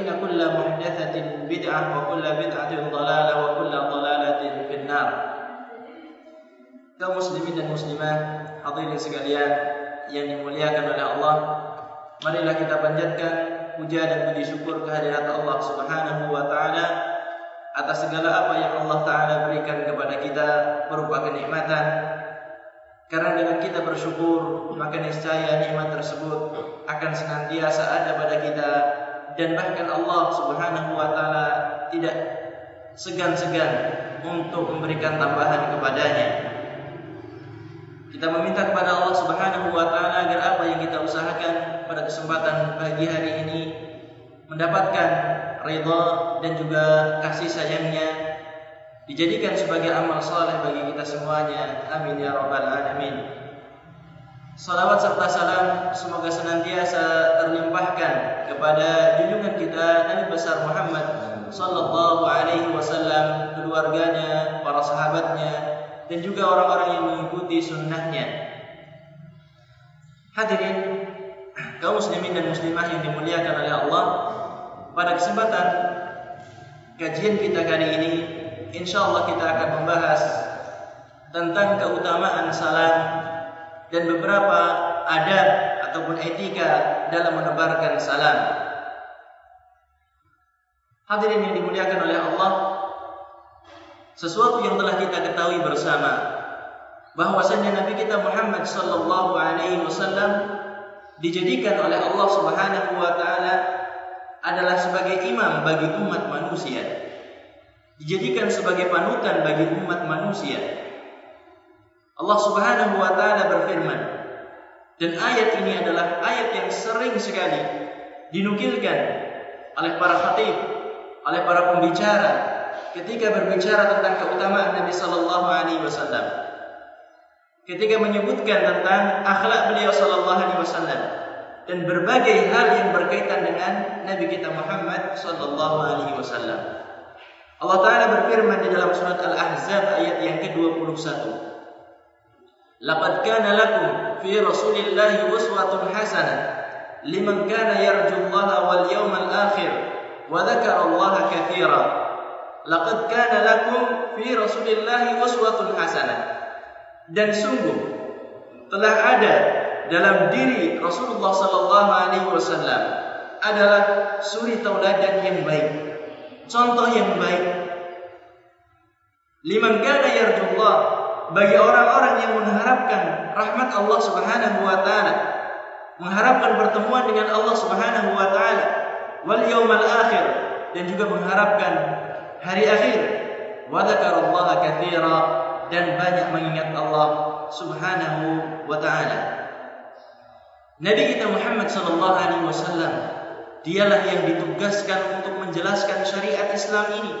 فإن كل محدثة بدعة وكل بدعة ضلالة وكل ضلالة في النار kaum muslimin dan muslimah hadirin sekalian yang dimuliakan oleh Allah marilah kita panjatkan puja dan puji syukur kehadirat Allah Subhanahu wa taala atas segala apa yang Allah taala berikan kepada kita berupa kenikmatan karena dengan kita bersyukur maka niscaya nikmat tersebut akan senantiasa ada pada kita dan bahkan Allah Subhanahu wa taala tidak segan-segan untuk memberikan tambahan kepadanya. Kita meminta kepada Allah Subhanahu wa taala agar apa yang kita usahakan pada kesempatan pagi hari ini mendapatkan ridha dan juga kasih sayangnya dijadikan sebagai amal saleh bagi kita semuanya. Amin ya rabbal alamin. Salawat serta salam semoga senantiasa terlimpahkan kepada junjungan kita Nabi besar Muhammad sallallahu alaihi wasallam, keluarganya, para sahabatnya dan juga orang-orang yang mengikuti sunnahnya. Hadirin kaum muslimin dan muslimah yang dimuliakan oleh Allah, pada kesempatan kajian kita kali ini insyaallah kita akan membahas tentang keutamaan salam dan beberapa adab ataupun etika dalam menebarkan salam. Hadirin yang dimuliakan oleh Allah, sesuatu yang telah kita ketahui bersama bahwasanya Nabi kita Muhammad sallallahu alaihi wasallam dijadikan oleh Allah Subhanahu wa taala adalah sebagai imam bagi umat manusia. Dijadikan sebagai panutan bagi umat manusia. Allah Subhanahu wa taala berfirman dan ayat ini adalah ayat yang sering sekali dinukilkan oleh para khatib, oleh para pembicara ketika berbicara tentang keutamaan Nabi sallallahu alaihi wasallam. Ketika menyebutkan tentang akhlak beliau sallallahu alaihi wasallam dan berbagai hal yang berkaitan dengan Nabi kita Muhammad sallallahu alaihi wasallam. Allah taala berfirman di dalam surat Al-Ahzab ayat yang ke-21. Laqad kana lakum fi Rasulillahi uswatun hasanah liman kana yarjullaha wal yawmal akhir wa dzakara Allah katsira. Laqad kana lakum fi Rasulillahi uswatun hasanah. Dan sungguh telah ada dalam diri Rasulullah sallallahu alaihi wasallam adalah suri tauladan yang baik. Contoh yang baik. Liman kana yarjullah bagi orang-orang yang mengharapkan rahmat Allah Subhanahu wa taala, mengharapkan pertemuan dengan Allah Subhanahu wa taala, wal yaumal akhir dan juga mengharapkan hari akhir. Wa dzakarallaha katsira dan banyak mengingat Allah Subhanahu wa taala. Nabi kita Muhammad sallallahu alaihi wasallam dialah yang ditugaskan untuk menjelaskan syariat Islam ini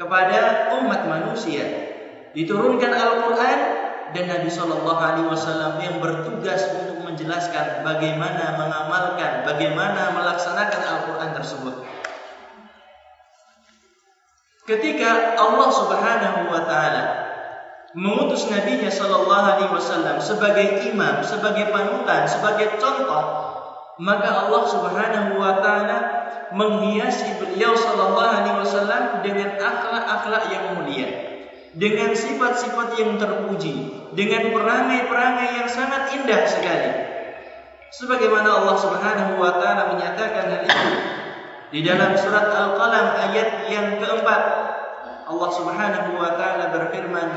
kepada umat manusia diturunkan Al-Quran dan Nabi Shallallahu Alaihi Wasallam yang bertugas untuk menjelaskan bagaimana mengamalkan, bagaimana melaksanakan Al-Quran tersebut. ketika Allah Subhanahu wa taala mengutus nabinya sallallahu alaihi wasallam sebagai imam, sebagai panutan, sebagai contoh, maka Allah Subhanahu wa taala menghiasi beliau sallallahu alaihi wasallam dengan akhlak-akhlak yang mulia, dengan sifat-sifat yang terpuji, dengan perangai-perangai yang sangat indah sekali. Sebagaimana Allah Subhanahu wa taala menyatakan hal itu di dalam surat Al-Qalam ayat yang keempat, Allah Subhanahu wa taala berfirman,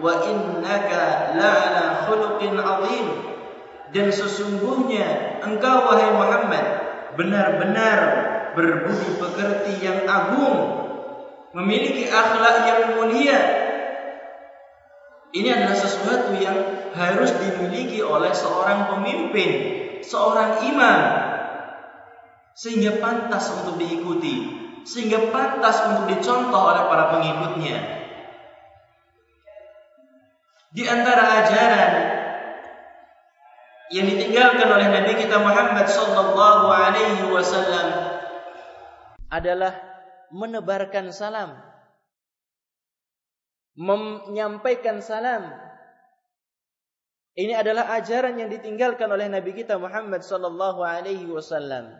"Wa innaka la'ala khuluqin 'azim." Dan sesungguhnya engkau wahai Muhammad benar-benar berbudi pekerti yang agung, memiliki akhlak yang mulia. Ini adalah sesuatu yang harus dimiliki oleh seorang pemimpin, seorang imam, sehingga pantas untuk diikuti, sehingga pantas untuk dicontoh oleh para pengikutnya. Di antara ajaran yang ditinggalkan oleh Nabi kita Muhammad sallallahu alaihi wasallam adalah menebarkan salam, menyampaikan salam. Ini adalah ajaran yang ditinggalkan oleh Nabi kita Muhammad sallallahu alaihi wasallam.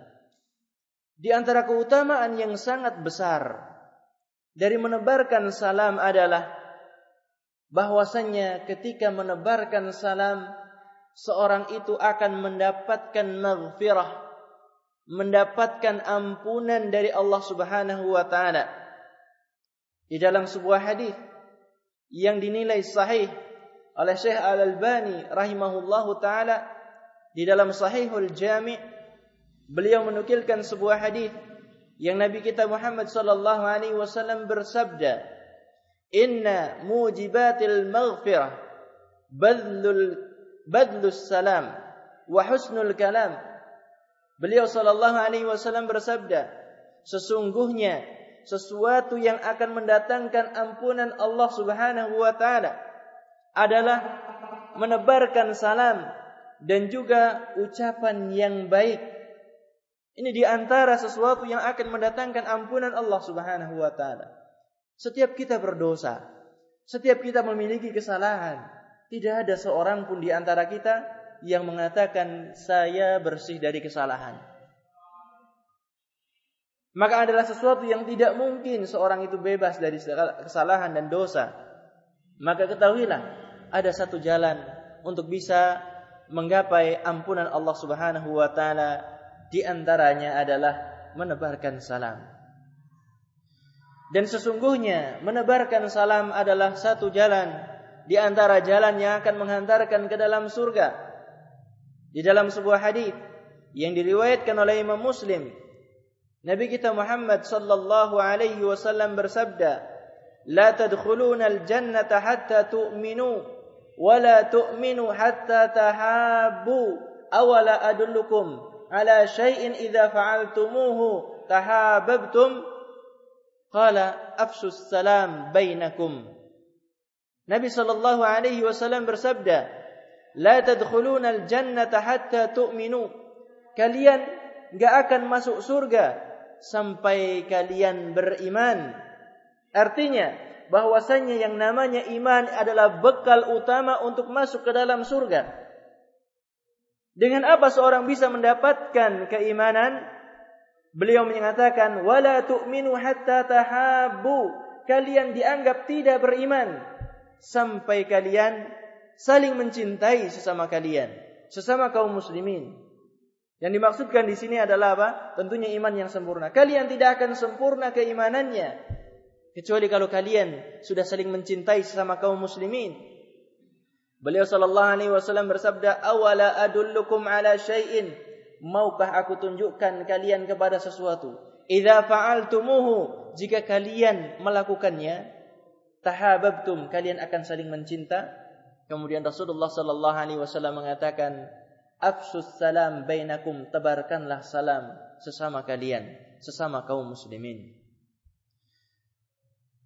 Di antara keutamaan yang sangat besar dari menebarkan salam adalah bahwasannya ketika menebarkan salam seorang itu akan mendapatkan maghfirah, mendapatkan ampunan dari Allah Subhanahu wa taala. Di dalam sebuah hadis yang dinilai sahih oleh Syekh Al-Albani rahimahullahu taala di dalam Sahihul Jami' Beliau menukilkan sebuah hadis yang Nabi kita Muhammad sallallahu alaihi wasallam bersabda, "Inna mujibatil maghfirah badlul badlus salam wa husnul kalam." Beliau sallallahu alaihi wasallam bersabda, sesungguhnya sesuatu yang akan mendatangkan ampunan Allah Subhanahu wa taala adalah menebarkan salam dan juga ucapan yang baik ini di antara sesuatu yang akan mendatangkan ampunan Allah Subhanahu wa taala. Setiap kita berdosa, setiap kita memiliki kesalahan, tidak ada seorang pun di antara kita yang mengatakan saya bersih dari kesalahan. Maka adalah sesuatu yang tidak mungkin seorang itu bebas dari kesalahan dan dosa. Maka ketahuilah ada satu jalan untuk bisa menggapai ampunan Allah Subhanahu wa taala di antaranya adalah menebarkan salam. Dan sesungguhnya menebarkan salam adalah satu jalan di antara jalan yang akan menghantarkan ke dalam surga. Di dalam sebuah hadis yang diriwayatkan oleh Imam Muslim, Nabi kita Muhammad sallallahu alaihi wasallam bersabda, "La tadkhuluna al-jannata hatta tu'minu wa la tu'minu hatta tahabbu awala adullukum ala syai'in idza fa'altumuhu tahabbtum? Qala afsus salam bainakum Nabi sallallahu alaihi wasallam bersabda la tadkhuluna al-jannata hatta tu'minu. Kalian enggak akan masuk surga sampai kalian beriman artinya bahwasanya yang namanya iman adalah bekal utama untuk masuk ke dalam surga dengan apa seorang bisa mendapatkan keimanan? Beliau menyatakan, "Wala tu'minu hatta tahabbu." Kalian dianggap tidak beriman sampai kalian saling mencintai sesama kalian, sesama kaum muslimin. Yang dimaksudkan di sini adalah apa? Tentunya iman yang sempurna. Kalian tidak akan sempurna keimanannya kecuali kalau kalian sudah saling mencintai sesama kaum muslimin. Beliau sallallahu alaihi wasallam bersabda, "Awala adullukum ala syai'in?" Maukah aku tunjukkan kalian kepada sesuatu? Idza fa'altumuhu, jika kalian melakukannya, tahabbtum, kalian akan saling mencinta. Kemudian Rasulullah sallallahu alaihi wasallam mengatakan, "Afsus salam bainakum, tebarkanlah salam sesama kalian, sesama kaum muslimin."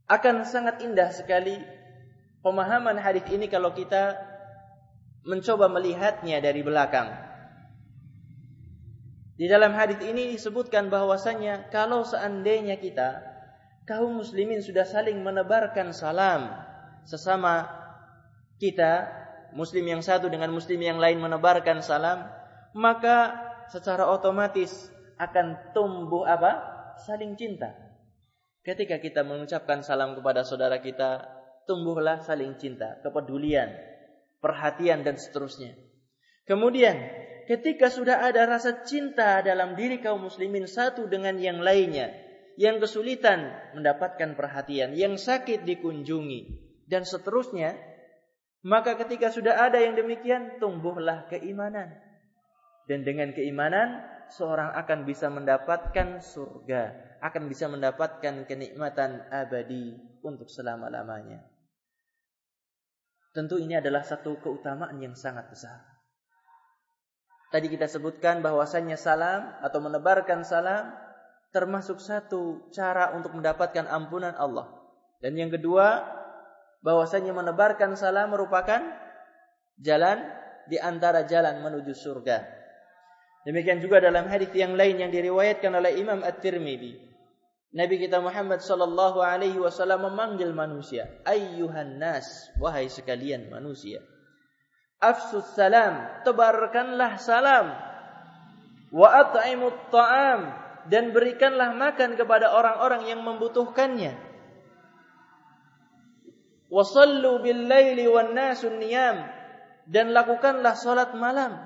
Akan sangat indah sekali pemahaman hadis ini kalau kita mencoba melihatnya dari belakang. Di dalam hadis ini disebutkan bahwasanya kalau seandainya kita kaum muslimin sudah saling menebarkan salam sesama kita muslim yang satu dengan muslim yang lain menebarkan salam maka secara otomatis akan tumbuh apa? saling cinta. Ketika kita mengucapkan salam kepada saudara kita, tumbuhlah saling cinta, kepedulian, perhatian dan seterusnya. Kemudian, ketika sudah ada rasa cinta dalam diri kaum muslimin satu dengan yang lainnya, yang kesulitan mendapatkan perhatian, yang sakit dikunjungi, dan seterusnya, maka ketika sudah ada yang demikian, tumbuhlah keimanan. Dan dengan keimanan, seorang akan bisa mendapatkan surga, akan bisa mendapatkan kenikmatan abadi untuk selama-lamanya. Tentu ini adalah satu keutamaan yang sangat besar. Tadi kita sebutkan bahwasannya salam atau menebarkan salam termasuk satu cara untuk mendapatkan ampunan Allah. Dan yang kedua, bahwasanya menebarkan salam merupakan jalan di antara jalan menuju surga. Demikian juga dalam hadis yang lain yang diriwayatkan oleh Imam At-Tirmidzi. Nabi kita Muhammad sallallahu alaihi wasallam memanggil manusia, "Ayyuhan nas, wahai sekalian manusia." Afsus salam, tebarkanlah salam. Wa at'imut ta'am, dan berikanlah makan kepada orang-orang yang membutuhkannya. Wasallu bil laili wan nasun niyam. Dan lakukanlah salat malam.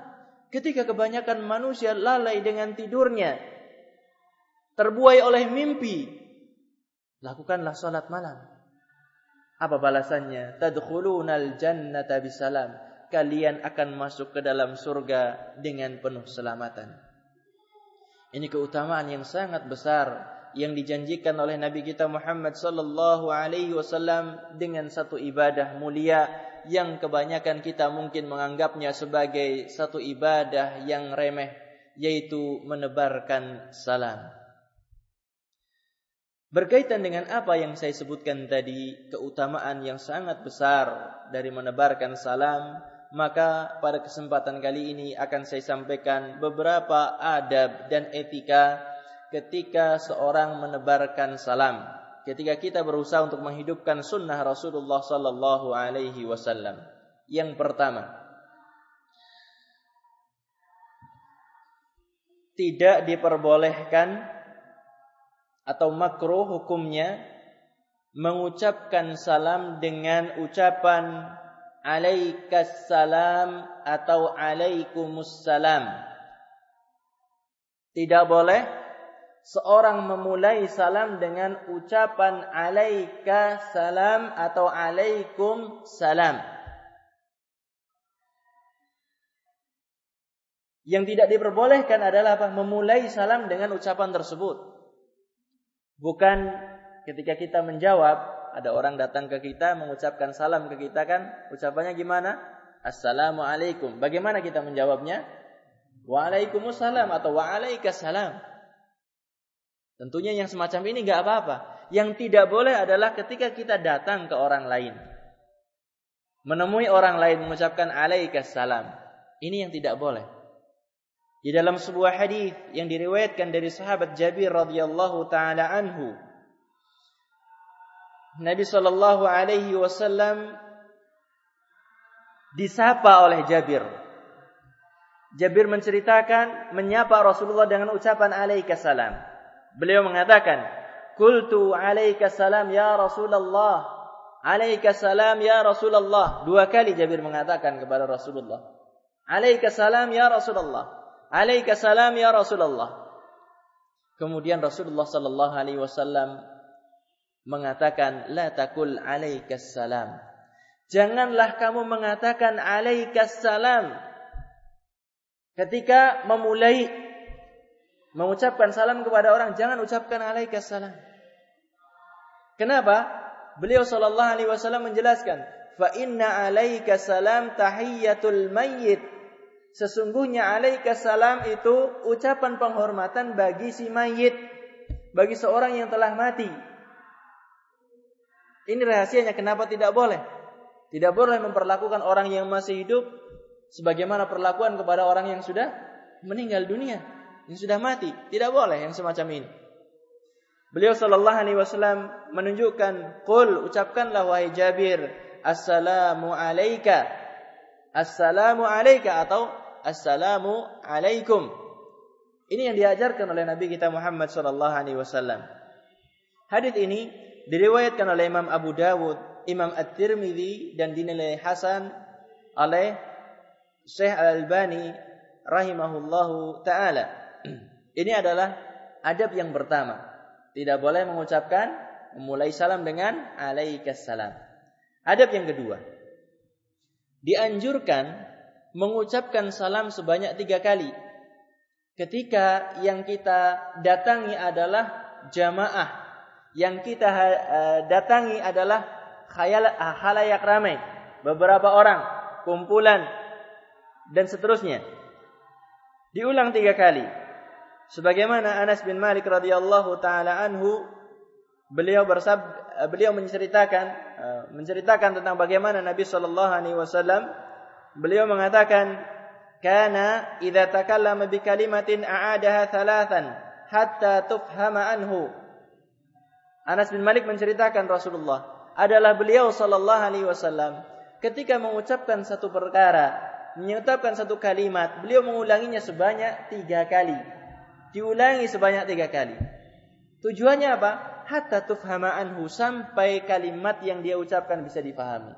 Ketika kebanyakan manusia lalai dengan tidurnya terbuai oleh mimpi lakukanlah salat malam. Apa balasannya? Tadkhulunal jannata bisalam. Kalian akan masuk ke dalam surga dengan penuh keselamatan ini keutamaan yang sangat besar yang dijanjikan oleh Nabi kita Muhammad sallallahu alaihi wasallam dengan satu ibadah mulia yang kebanyakan kita mungkin menganggapnya sebagai satu ibadah yang remeh yaitu menebarkan salam. Berkaitan dengan apa yang saya sebutkan tadi, keutamaan yang sangat besar dari menebarkan salam maka pada kesempatan kali ini akan saya sampaikan beberapa adab dan etika ketika seorang menebarkan salam. Ketika kita berusaha untuk menghidupkan sunnah Rasulullah sallallahu alaihi wasallam. Yang pertama, tidak diperbolehkan atau makruh hukumnya mengucapkan salam dengan ucapan alaikassalam atau alaikumussalam. Tidak boleh seorang memulai salam dengan ucapan alaika salam atau alaikum salam. Yang tidak diperbolehkan adalah apa? Memulai salam dengan ucapan tersebut. Bukan ketika kita menjawab ada orang datang ke kita mengucapkan salam ke kita kan ucapannya gimana? Assalamualaikum. Bagaimana kita menjawabnya? Waalaikumsalam atau waalaikumsalam. Tentunya yang semacam ini nggak apa-apa. Yang tidak boleh adalah ketika kita datang ke orang lain. Menemui orang lain mengucapkan alaikassalam. Ini yang tidak boleh. Di dalam sebuah hadis yang diriwayatkan dari sahabat Jabir radhiyallahu taala anhu Nabi Shallallahu Alaihi Wasallam disapa oleh Jabir. Jabir menceritakan menyapa Rasulullah dengan ucapan alaikassalam. Beliau mengatakan, "Qultu alaikassalam ya Rasulullah." Alaikassalam ya Rasulullah. Dua kali Jabir mengatakan kepada Rasulullah. Alaikassalam ya Rasulullah. Alaikassalam ya Rasulullah. Kemudian Rasulullah sallallahu alaihi wasallam mengatakan la takul alaikas salam. Janganlah kamu mengatakan alaikas salam ketika memulai mengucapkan salam kepada orang jangan ucapkan alaikas salam. Kenapa? Beliau sallallahu alaihi wasallam menjelaskan, fa inna alaikas salam tahiyatul mayyit. Sesungguhnya alaikas salam itu ucapan penghormatan bagi si mayit, bagi seorang yang telah mati. Ini rahasianya kenapa tidak boleh. Tidak boleh memperlakukan orang yang masih hidup sebagaimana perlakuan kepada orang yang sudah meninggal dunia, yang sudah mati. Tidak boleh yang semacam ini. Beliau sallallahu alaihi wasallam menunjukkan, "Qul ucapkanlah wahai Jabir, assalamu alayka." Assalamu alayka atau assalamu alaikum. Ini yang diajarkan oleh Nabi kita Muhammad sallallahu alaihi wasallam. Hadis ini diriwayatkan oleh Imam Abu Dawud, Imam At-Tirmidzi dan dinilai hasan oleh Syekh Al-Albani rahimahullahu taala. Ini adalah adab yang pertama. Tidak boleh mengucapkan memulai salam dengan alaikassalam. Adab yang kedua. Dianjurkan mengucapkan salam sebanyak tiga kali. Ketika yang kita datangi adalah jamaah. Yang kita uh, datangi adalah uh, halayak ramai. Beberapa orang, kumpulan, dan seterusnya. Diulang tiga kali. Sebagaimana Anas bin Malik radhiyallahu taala anhu beliau bersab beliau menceritakan uh, menceritakan tentang bagaimana Nabi sallallahu alaihi wasallam beliau mengatakan kana idza takallama bi kalimatin a'adaha thalathan hatta tufhama anhu. Anas bin Malik menceritakan Rasulullah adalah beliau sallallahu alaihi wasallam ketika mengucapkan satu perkara mengucapkan satu kalimat beliau mengulanginya sebanyak tiga kali diulangi sebanyak tiga kali. Tujuannya apa? Hatta tufhama anhu sampai kalimat yang dia ucapkan bisa dipahami.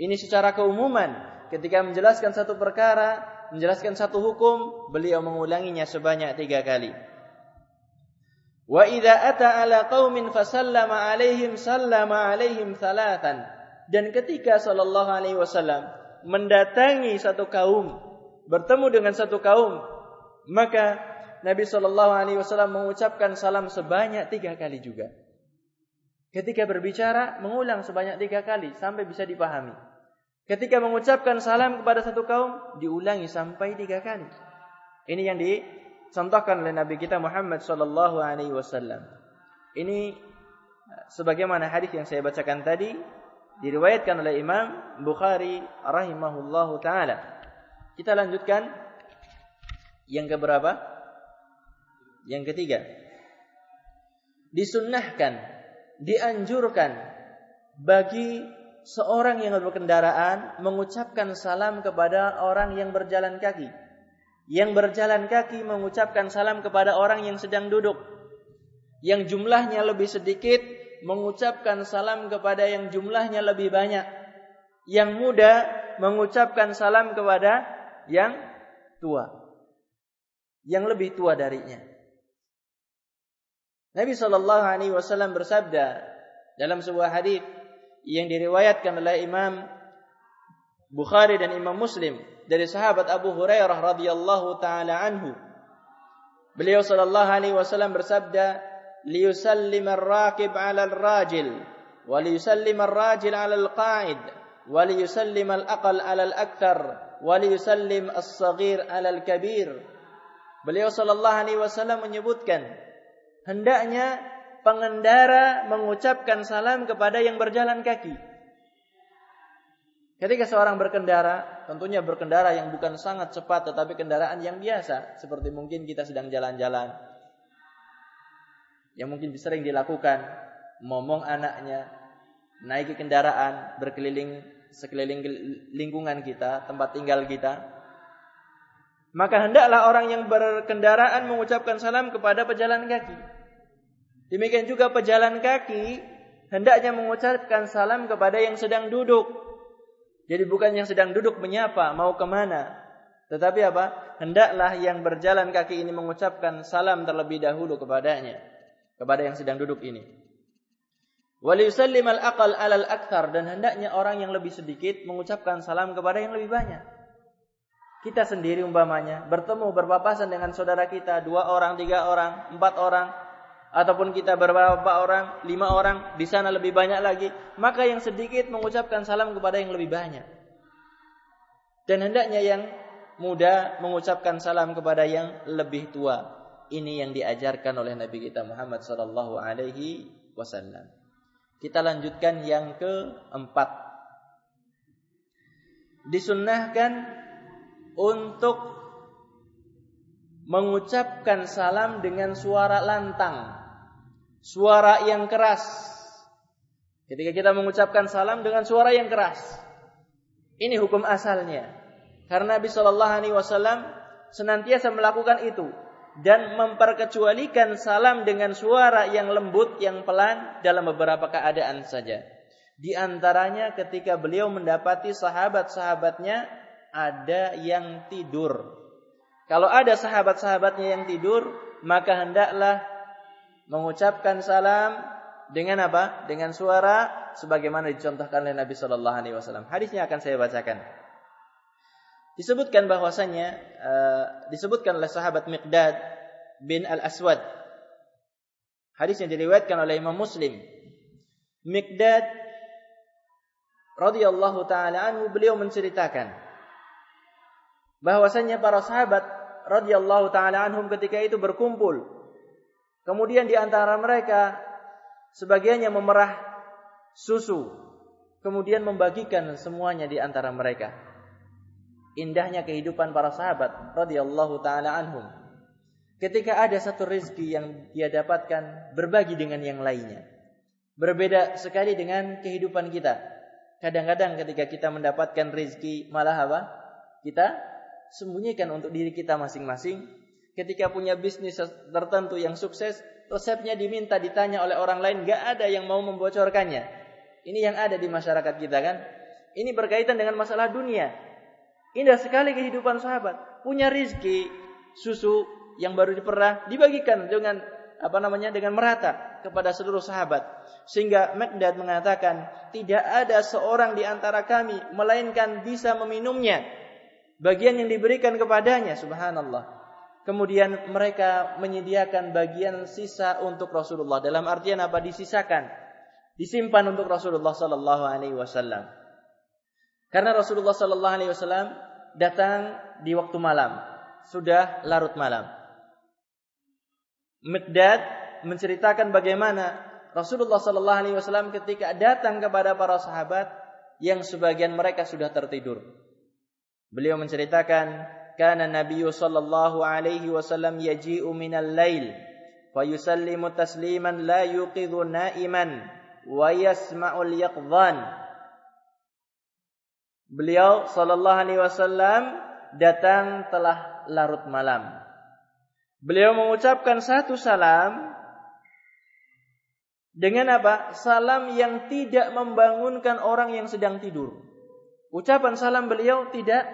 Ini secara keumuman ketika menjelaskan satu perkara, menjelaskan satu hukum, beliau mengulanginya sebanyak tiga kali. Wa idza ata ala qaumin fasallama alaihim sallama alaihim thalathan. Dan ketika sallallahu alaihi wasallam mendatangi satu kaum, bertemu dengan satu kaum, maka Nabi Shallallahu Alaihi Wasallam mengucapkan salam sebanyak tiga kali juga. Ketika berbicara, mengulang sebanyak tiga kali sampai bisa dipahami. Ketika mengucapkan salam kepada satu kaum, diulangi sampai tiga kali. Ini yang dicontohkan oleh Nabi kita Muhammad Shallallahu Alaihi Wasallam. Ini sebagaimana hadis yang saya bacakan tadi diriwayatkan oleh Imam Bukhari rahimahullahu taala. Kita lanjutkan yang keberapa? Yang ketiga, disunnahkan, dianjurkan bagi seorang yang berkendaraan mengucapkan salam kepada orang yang berjalan kaki. Yang berjalan kaki mengucapkan salam kepada orang yang sedang duduk. Yang jumlahnya lebih sedikit mengucapkan salam kepada yang jumlahnya lebih banyak. Yang muda mengucapkan salam kepada yang tua. Yang lebih tua darinya. Nabi Shallallahu Alaihi Wasallam bersabda dalam sebuah hadis yang diriwayatkan oleh Imam Bukhari dan Imam Muslim dari sahabat Abu Hurairah radhiyallahu taala anhu. Beliau sallallahu alaihi wasallam bersabda, "Liyusallim ar-raqib 'ala ar-rajil wa liyusallim ar-rajil 'ala al-qa'id wa liyusallim al-aqal 'ala al-akthar wa liyusallim as-saghir 'ala al-kabir." Beliau sallallahu alaihi wasallam menyebutkan hendaknya pengendara mengucapkan salam kepada yang berjalan kaki. Ketika seorang berkendara, tentunya berkendara yang bukan sangat cepat tetapi kendaraan yang biasa, seperti mungkin kita sedang jalan-jalan. Yang mungkin sering dilakukan, ngomong anaknya, naiki kendaraan, berkeliling sekeliling lingkungan kita, tempat tinggal kita, maka hendaklah orang yang berkendaraan mengucapkan salam kepada pejalan kaki. Demikian juga pejalan kaki hendaknya mengucapkan salam kepada yang sedang duduk. Jadi bukan yang sedang duduk menyapa mau kemana. Tetapi apa? Hendaklah yang berjalan kaki ini mengucapkan salam terlebih dahulu kepadanya. Kepada yang sedang duduk ini. Waliyusallim al-aqal alal akthar. Dan hendaknya orang yang lebih sedikit mengucapkan salam kepada yang lebih banyak. Kita sendiri umpamanya bertemu berpapasan dengan saudara kita dua orang, tiga orang, empat orang, ataupun kita beberapa orang, lima orang, di sana lebih banyak lagi, maka yang sedikit mengucapkan salam kepada yang lebih banyak. Dan hendaknya yang muda mengucapkan salam kepada yang lebih tua. Ini yang diajarkan oleh Nabi kita Muhammad sallallahu alaihi wasallam. Kita lanjutkan yang keempat. Disunnahkan untuk mengucapkan salam dengan suara lantang. Suara yang keras. Ketika kita mengucapkan salam dengan suara yang keras. Ini hukum asalnya. Karena Nabi Shallallahu Alaihi Wasallam senantiasa melakukan itu dan memperkecualikan salam dengan suara yang lembut, yang pelan dalam beberapa keadaan saja. Di antaranya ketika beliau mendapati sahabat-sahabatnya ada yang tidur. Kalau ada sahabat-sahabatnya yang tidur, maka hendaklah mengucapkan salam dengan apa? Dengan suara sebagaimana dicontohkan oleh Nabi Shallallahu Alaihi Wasallam. Hadisnya akan saya bacakan. Disebutkan bahwasanya uh, disebutkan oleh sahabat Miqdad bin Al Aswad. Hadis yang diriwayatkan oleh Imam Muslim. Miqdad radhiyallahu taala anhu beliau menceritakan bahwasanya para sahabat radhiyallahu taala anhum ketika itu berkumpul Kemudian di antara mereka sebagiannya memerah susu, kemudian membagikan semuanya di antara mereka. Indahnya kehidupan para sahabat radhiyallahu taala anhum. Ketika ada satu rezeki yang dia dapatkan berbagi dengan yang lainnya. Berbeda sekali dengan kehidupan kita. Kadang-kadang ketika kita mendapatkan rezeki malah apa? Kita sembunyikan untuk diri kita masing-masing ketika punya bisnis tertentu yang sukses, resepnya diminta ditanya oleh orang lain, gak ada yang mau membocorkannya. Ini yang ada di masyarakat kita kan. Ini berkaitan dengan masalah dunia. Indah sekali kehidupan sahabat. Punya rizki, susu yang baru diperah, dibagikan dengan apa namanya dengan merata kepada seluruh sahabat. Sehingga Mekdad mengatakan, tidak ada seorang di antara kami melainkan bisa meminumnya. Bagian yang diberikan kepadanya, subhanallah. Kemudian mereka menyediakan bagian sisa untuk Rasulullah. Dalam artian apa? Disisakan, disimpan untuk Rasulullah Sallallahu Alaihi Wasallam. Karena Rasulullah Sallallahu Alaihi Wasallam datang di waktu malam, sudah larut malam. Miqdad menceritakan bagaimana Rasulullah Sallallahu Alaihi Wasallam ketika datang kepada para sahabat yang sebagian mereka sudah tertidur. Beliau menceritakan كان النبي صلى الله عليه وسلم يجيء من الليل فيسلم تسليما لا يوقظ نائما ويسمع اليقظان Beliau sallallahu alaihi wasallam datang telah larut malam. Beliau mengucapkan satu salam dengan apa? Salam yang tidak membangunkan orang yang sedang tidur. Ucapan salam beliau tidak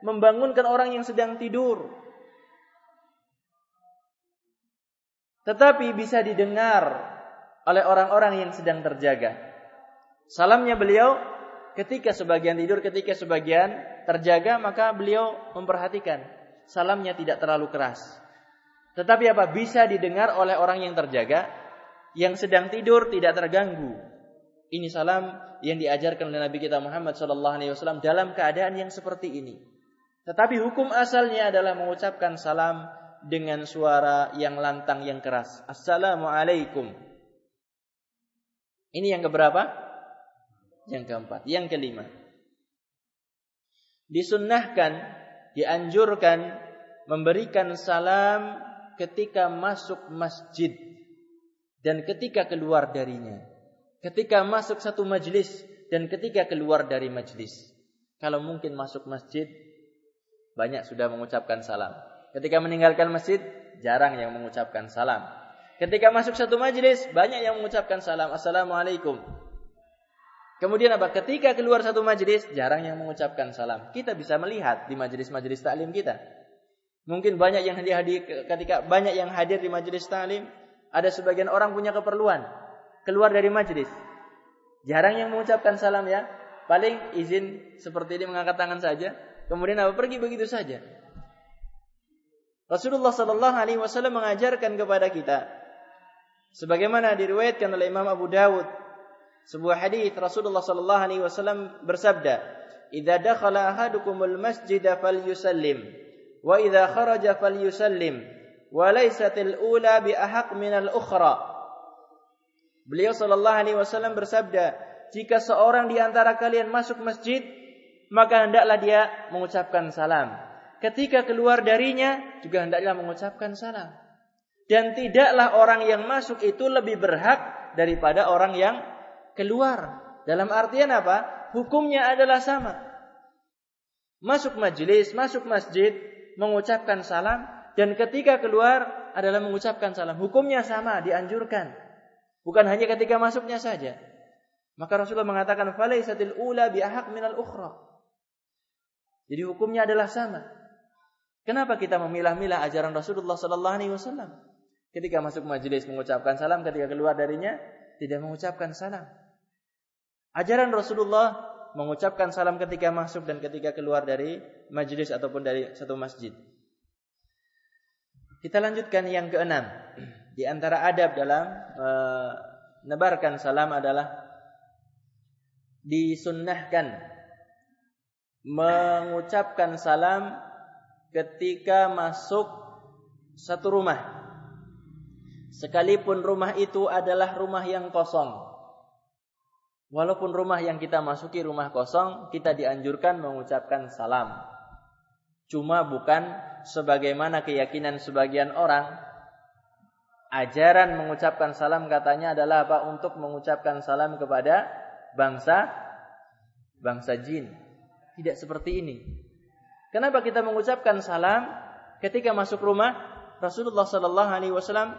membangunkan orang yang sedang tidur. Tetapi bisa didengar oleh orang-orang yang sedang terjaga. Salamnya beliau ketika sebagian tidur, ketika sebagian terjaga, maka beliau memperhatikan salamnya tidak terlalu keras. Tetapi apa bisa didengar oleh orang yang terjaga, yang sedang tidur tidak terganggu. Ini salam yang diajarkan oleh Nabi kita Muhammad SAW dalam keadaan yang seperti ini. Tetapi hukum asalnya adalah mengucapkan salam dengan suara yang lantang yang keras. Assalamualaikum. Ini yang keberapa? Yang keempat. Yang kelima. Disunnahkan, dianjurkan memberikan salam ketika masuk masjid dan ketika keluar darinya. Ketika masuk satu majlis dan ketika keluar dari majlis. Kalau mungkin masuk masjid banyak sudah mengucapkan salam. Ketika meninggalkan masjid, jarang yang mengucapkan salam. Ketika masuk satu majlis, banyak yang mengucapkan salam. Assalamualaikum. Kemudian apa? Ketika keluar satu majlis, jarang yang mengucapkan salam. Kita bisa melihat di majlis-majlis taklim kita. Mungkin banyak yang hadir ketika banyak yang hadir di majlis taklim, ada sebagian orang punya keperluan keluar dari majlis. Jarang yang mengucapkan salam ya. Paling izin seperti ini mengangkat tangan saja. Kemudian apa? Pergi begitu saja. Rasulullah sallallahu alaihi wasallam mengajarkan kepada kita sebagaimana diriwayatkan oleh Imam Abu Dawud sebuah hadis Rasulullah sallallahu alaihi wasallam bersabda, "Idza dakhala ahadukumul masjid falyusallim wa idza kharaja falyusallim wa laysatil ula bi ahaq minal ukhra." Beliau sallallahu alaihi wasallam bersabda, "Jika seorang di antara kalian masuk masjid, maka hendaklah dia mengucapkan salam. Ketika keluar darinya juga hendaklah mengucapkan salam. Dan tidaklah orang yang masuk itu lebih berhak daripada orang yang keluar. Dalam artian apa? Hukumnya adalah sama. Masuk majelis, masuk masjid, mengucapkan salam, dan ketika keluar adalah mengucapkan salam. Hukumnya sama, dianjurkan. Bukan hanya ketika masuknya saja. Maka Rasulullah mengatakan, "Falaisatil ula biahaq minal ukhra." Jadi hukumnya adalah sama. Kenapa kita memilah-milah ajaran Rasulullah sallallahu alaihi wasallam? Ketika masuk majelis mengucapkan salam, ketika keluar darinya tidak mengucapkan salam. Ajaran Rasulullah mengucapkan salam ketika masuk dan ketika keluar dari majelis ataupun dari satu masjid. Kita lanjutkan yang keenam. Di antara adab dalam menebarkan salam adalah disunnahkan mengucapkan salam ketika masuk satu rumah. Sekalipun rumah itu adalah rumah yang kosong. Walaupun rumah yang kita masuki rumah kosong, kita dianjurkan mengucapkan salam. Cuma bukan sebagaimana keyakinan sebagian orang ajaran mengucapkan salam katanya adalah apa untuk mengucapkan salam kepada bangsa bangsa jin. Tidak seperti ini. Kenapa kita mengucapkan salam ketika masuk rumah? Rasulullah sallallahu alaihi wasallam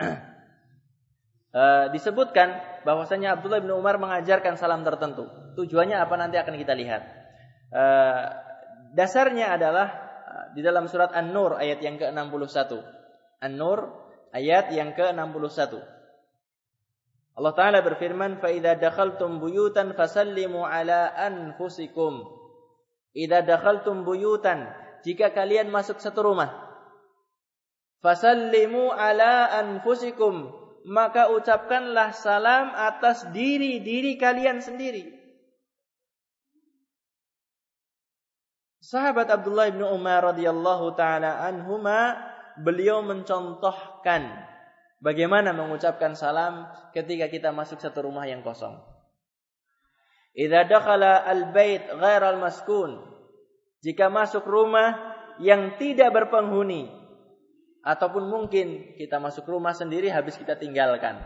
uh, disebutkan bahwasanya Abdullah bin Umar mengajarkan salam tertentu. Tujuannya apa nanti akan kita lihat. Uh, dasarnya adalah di dalam surat An-Nur ayat yang ke-61. An-Nur ayat yang ke-61. Allah Ta'ala berfirman, فَإِذَا دَخَلْتُمْ بُيُوتًا فَسَلِّمُوا عَلَىٰ أَنفُسِكُمْ Idza dakhaltum buyutan, jika kalian masuk satu rumah, fasallimu ala anfusikum, maka ucapkanlah salam atas diri-diri kalian sendiri. Sahabat Abdullah bin Umar radhiyallahu taala anhuma beliau mencontohkan bagaimana mengucapkan salam ketika kita masuk satu rumah yang kosong. Idza dakhala al-bait ghair al-maskun jika masuk rumah yang tidak berpenghuni ataupun mungkin kita masuk rumah sendiri habis kita tinggalkan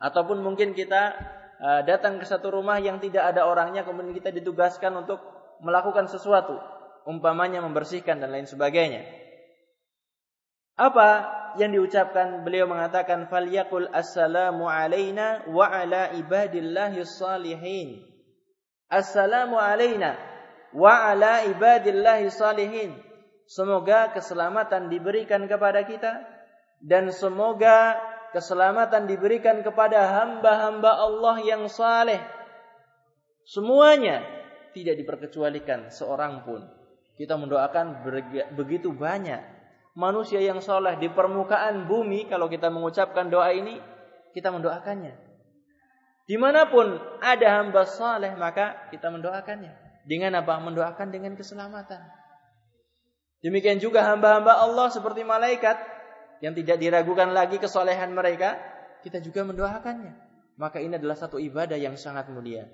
ataupun mungkin kita uh, datang ke satu rumah yang tidak ada orangnya kemudian kita ditugaskan untuk melakukan sesuatu, umpamanya membersihkan dan lain sebagainya. Apa yang diucapkan? Beliau mengatakan falyakul assalamu alaina wa ala ibadillahi salihin. Assalamu alaina wa ala ibadillahi salihin. Semoga keselamatan diberikan kepada kita dan semoga keselamatan diberikan kepada hamba-hamba Allah yang saleh. Semuanya tidak diperkecualikan seorang pun. Kita mendoakan begitu banyak manusia yang soleh di permukaan bumi. Kalau kita mengucapkan doa ini, kita mendoakannya. Di mana pun ada hamba soleh, maka kita mendoakannya. Dengan apa? Mendoakan dengan keselamatan. Demikian juga hamba-hamba Allah seperti malaikat yang tidak diragukan lagi kesolehan mereka, kita juga mendoakannya. Maka ini adalah satu ibadah yang sangat mulia.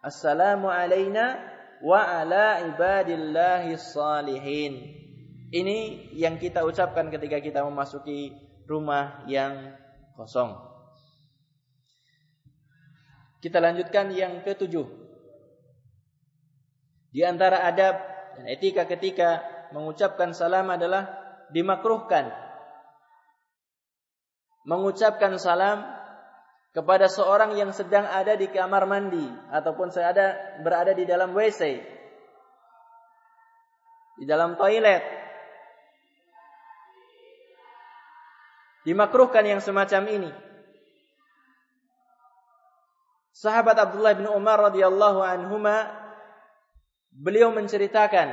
Assalamu alaina wa ala ibadillahi salihin. Ini yang kita ucapkan ketika kita memasuki rumah yang kosong. Kita lanjutkan yang ketujuh. Di antara adab dan etika ketika mengucapkan salam adalah dimakruhkan. Mengucapkan salam kepada seorang yang sedang ada di kamar mandi ataupun ada berada di dalam WC di dalam toilet dimakruhkan yang semacam ini Sahabat Abdullah bin Umar radhiyallahu anhuma beliau menceritakan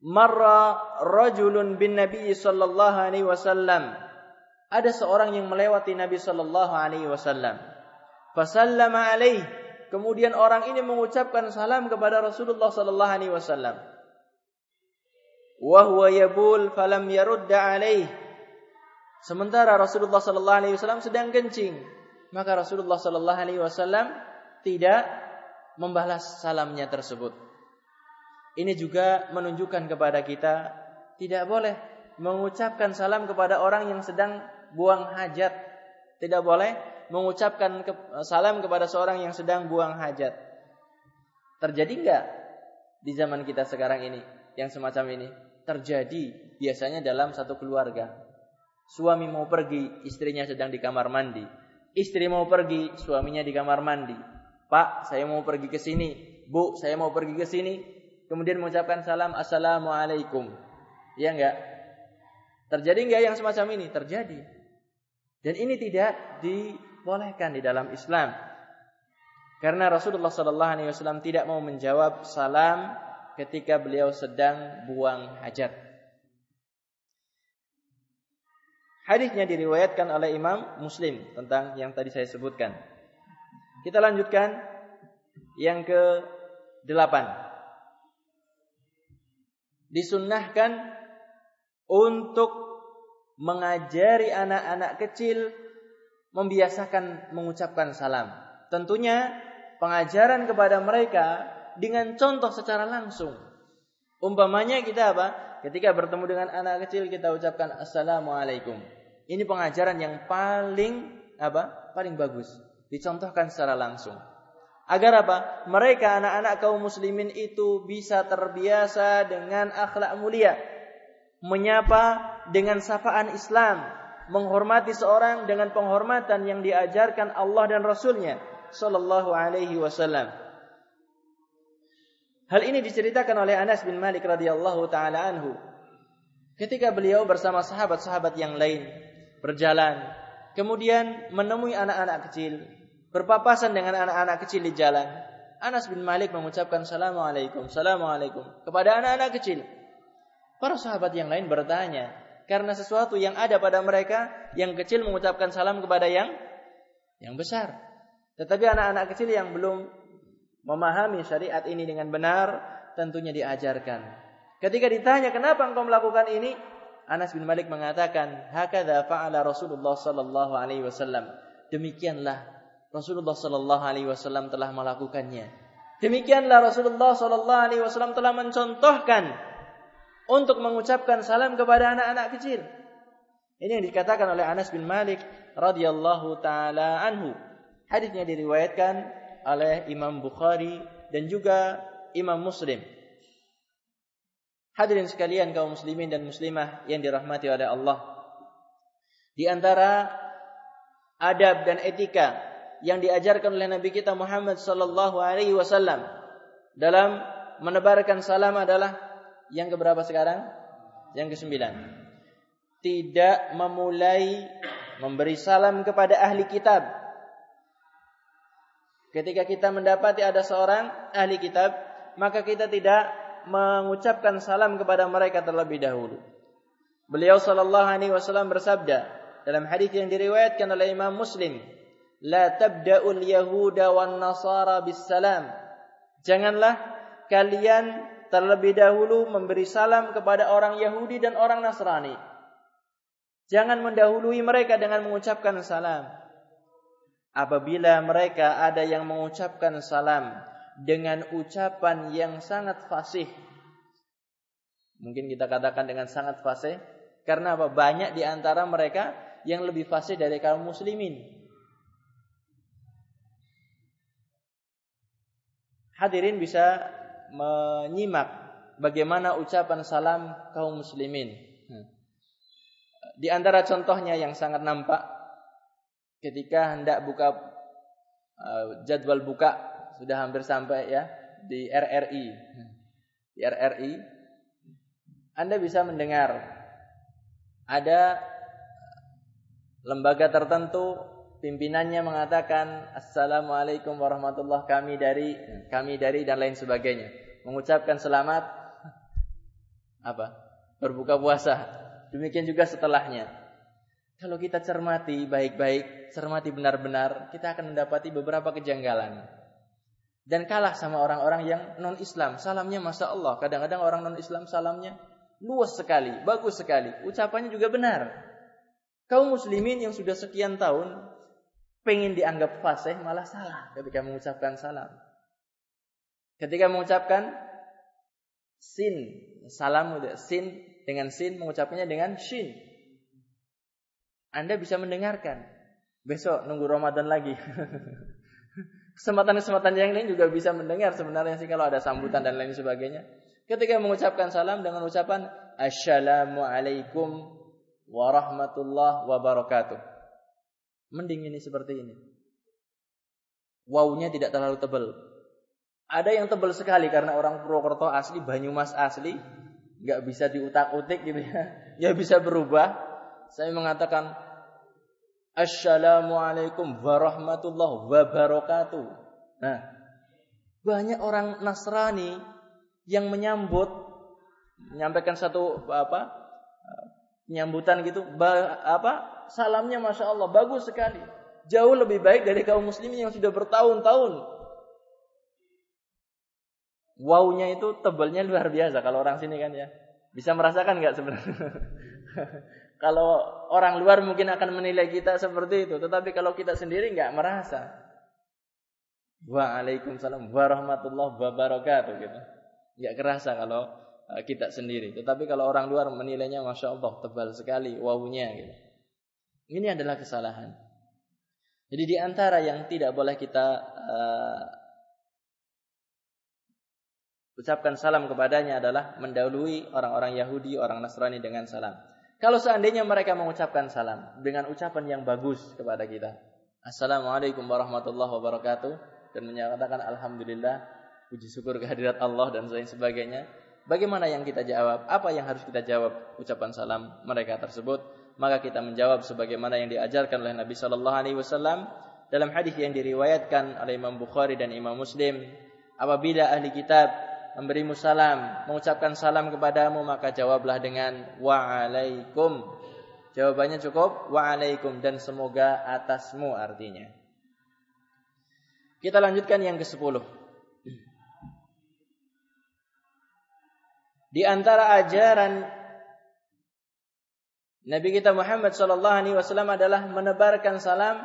marra rajulun bin Nabi sallallahu alaihi wasallam ada seorang yang melewati Nabi sallallahu alaihi wasallam. Fasallama alaih. Kemudian orang ini mengucapkan salam kepada Rasulullah sallallahu alaihi wasallam. Wa huwa yabul falam yarudda alaih. Sementara Rasulullah sallallahu alaihi wasallam sedang kencing, maka Rasulullah sallallahu alaihi wasallam tidak membalas salamnya tersebut. Ini juga menunjukkan kepada kita tidak boleh mengucapkan salam kepada orang yang sedang buang hajat. Tidak boleh mengucapkan salam kepada seorang yang sedang buang hajat. Terjadi enggak di zaman kita sekarang ini yang semacam ini? Terjadi biasanya dalam satu keluarga. Suami mau pergi, istrinya sedang di kamar mandi. Istri mau pergi, suaminya di kamar mandi. Pak, saya mau pergi ke sini. Bu, saya mau pergi ke sini. Kemudian mengucapkan salam, Assalamualaikum. Iya enggak? Terjadi enggak yang semacam ini? Terjadi. Dan ini tidak dibolehkan di dalam Islam. Karena Rasulullah Sallallahu Alaihi Wasallam tidak mau menjawab salam ketika beliau sedang buang hajat. Hadisnya diriwayatkan oleh Imam Muslim tentang yang tadi saya sebutkan. Kita lanjutkan yang ke delapan. Disunnahkan untuk mengajari anak-anak kecil membiasakan mengucapkan salam. Tentunya pengajaran kepada mereka dengan contoh secara langsung. Umpamanya kita apa? Ketika bertemu dengan anak kecil kita ucapkan assalamualaikum. Ini pengajaran yang paling apa? Paling bagus. Dicontohkan secara langsung. Agar apa? Mereka anak-anak kaum muslimin itu bisa terbiasa dengan akhlak mulia menyapa dengan sapaan Islam, menghormati seorang dengan penghormatan yang diajarkan Allah dan Rasulnya Sallallahu Alaihi Wasallam. Hal ini diceritakan oleh Anas bin Malik radhiyallahu taala anhu. Ketika beliau bersama sahabat-sahabat yang lain berjalan, kemudian menemui anak-anak kecil, berpapasan dengan anak-anak kecil di jalan. Anas bin Malik mengucapkan Assalamualaikum, Assalamualaikum kepada anak-anak kecil. Para sahabat yang lain bertanya, karena sesuatu yang ada pada mereka, yang kecil mengucapkan salam kepada yang yang besar. Tetapi anak-anak kecil yang belum memahami syariat ini dengan benar, tentunya diajarkan. Ketika ditanya, "Kenapa engkau melakukan ini?" Anas bin Malik mengatakan, "Hakadha fa'ala Rasulullah sallallahu alaihi wasallam." Demikianlah Rasulullah sallallahu alaihi wasallam telah melakukannya. Demikianlah Rasulullah sallallahu alaihi wasallam telah mencontohkan untuk mengucapkan salam kepada anak-anak kecil. Ini yang dikatakan oleh Anas bin Malik radhiyallahu taala anhu. Hadisnya diriwayatkan oleh Imam Bukhari dan juga Imam Muslim. Hadirin sekalian kaum muslimin dan muslimah yang dirahmati oleh Allah. Di antara adab dan etika yang diajarkan oleh Nabi kita Muhammad sallallahu alaihi wasallam dalam menebarkan salam adalah yang keberapa sekarang? Yang kesembilan. Tidak memulai memberi salam kepada ahli kitab. Ketika kita mendapati ada seorang ahli kitab, maka kita tidak mengucapkan salam kepada mereka terlebih dahulu. Beliau sallallahu alaihi wasallam bersabda dalam hadis yang diriwayatkan oleh Imam Muslim, "La tabda'ul yahuda wan nasara bis salam." Janganlah kalian terlebih dahulu memberi salam kepada orang Yahudi dan orang Nasrani. Jangan mendahului mereka dengan mengucapkan salam. Apabila mereka ada yang mengucapkan salam dengan ucapan yang sangat fasih. Mungkin kita katakan dengan sangat fasih karena apa? Banyak di antara mereka yang lebih fasih dari kaum muslimin. Hadirin bisa menyimak bagaimana ucapan salam kaum muslimin. Hmm. Di antara contohnya yang sangat nampak ketika hendak buka uh, jadwal buka sudah hampir sampai ya di RRI. Di RRI Anda bisa mendengar ada lembaga tertentu pimpinannya mengatakan assalamualaikum warahmatullah kami dari kami dari dan lain sebagainya. Mengucapkan selamat apa? Berbuka puasa. Demikian juga setelahnya. Kalau kita cermati baik-baik cermati benar-benar kita akan mendapati beberapa kejanggalan dan kalah sama orang-orang yang non Islam salamnya masya Allah kadang-kadang orang non Islam salamnya luas sekali bagus sekali ucapannya juga benar kaum muslimin yang sudah sekian tahun pengen dianggap fasih malah salah ketika mengucapkan salam. Ketika mengucapkan sin, salam udah sin dengan sin, mengucapkannya dengan shin. Anda bisa mendengarkan. Besok nunggu Ramadan lagi. Kesempatan-kesempatan yang lain juga bisa mendengar sebenarnya sih kalau ada sambutan dan lain sebagainya. Ketika mengucapkan salam dengan ucapan Assalamualaikum warahmatullahi wabarakatuh. Mending ini seperti ini. Wawnya tidak terlalu tebal. Ada yang tebal sekali karena orang Purwokerto asli, Banyumas asli, nggak bisa diutak-utik gitu ya. Ya bisa berubah. Saya mengatakan Assalamualaikum warahmatullahi wabarakatuh. Nah, banyak orang Nasrani yang menyambut menyampaikan satu apa penyambutan gitu apa salamnya masya Allah bagus sekali. Jauh lebih baik dari kaum muslimin yang sudah bertahun-tahun. Wownya itu tebalnya luar biasa kalau orang sini kan ya. Bisa merasakan nggak sebenarnya kalau orang luar mungkin akan menilai kita seperti itu tetapi kalau kita sendiri nggak merasa Waalaikumsalam warahmatullahi wabarakatuh gitu nggak kerasa kalau uh, kita sendiri. Tetapi kalau orang luar menilainya masya Allah tebal sekali wawunya gitu. Ini adalah kesalahan. Jadi di antara yang tidak boleh kita uh, ucapkan salam kepadanya adalah mendahului orang-orang Yahudi, orang Nasrani dengan salam. Kalau seandainya mereka mengucapkan salam dengan ucapan yang bagus kepada kita. Assalamualaikum warahmatullahi wabarakatuh dan menyatakan alhamdulillah puji syukur kehadirat Allah dan lain sebagainya. Bagaimana yang kita jawab? Apa yang harus kita jawab ucapan salam mereka tersebut? Maka kita menjawab sebagaimana yang diajarkan oleh Nabi Shallallahu Alaihi Wasallam dalam hadis yang diriwayatkan oleh Imam Bukhari dan Imam Muslim. Apabila ahli kitab memberimu salam, mengucapkan salam kepadamu, maka jawablah dengan waalaikum. Jawabannya cukup waalaikum dan semoga atasmu artinya. Kita lanjutkan yang ke-10. Di antara ajaran Nabi kita Muhammad sallallahu alaihi wasallam adalah menebarkan salam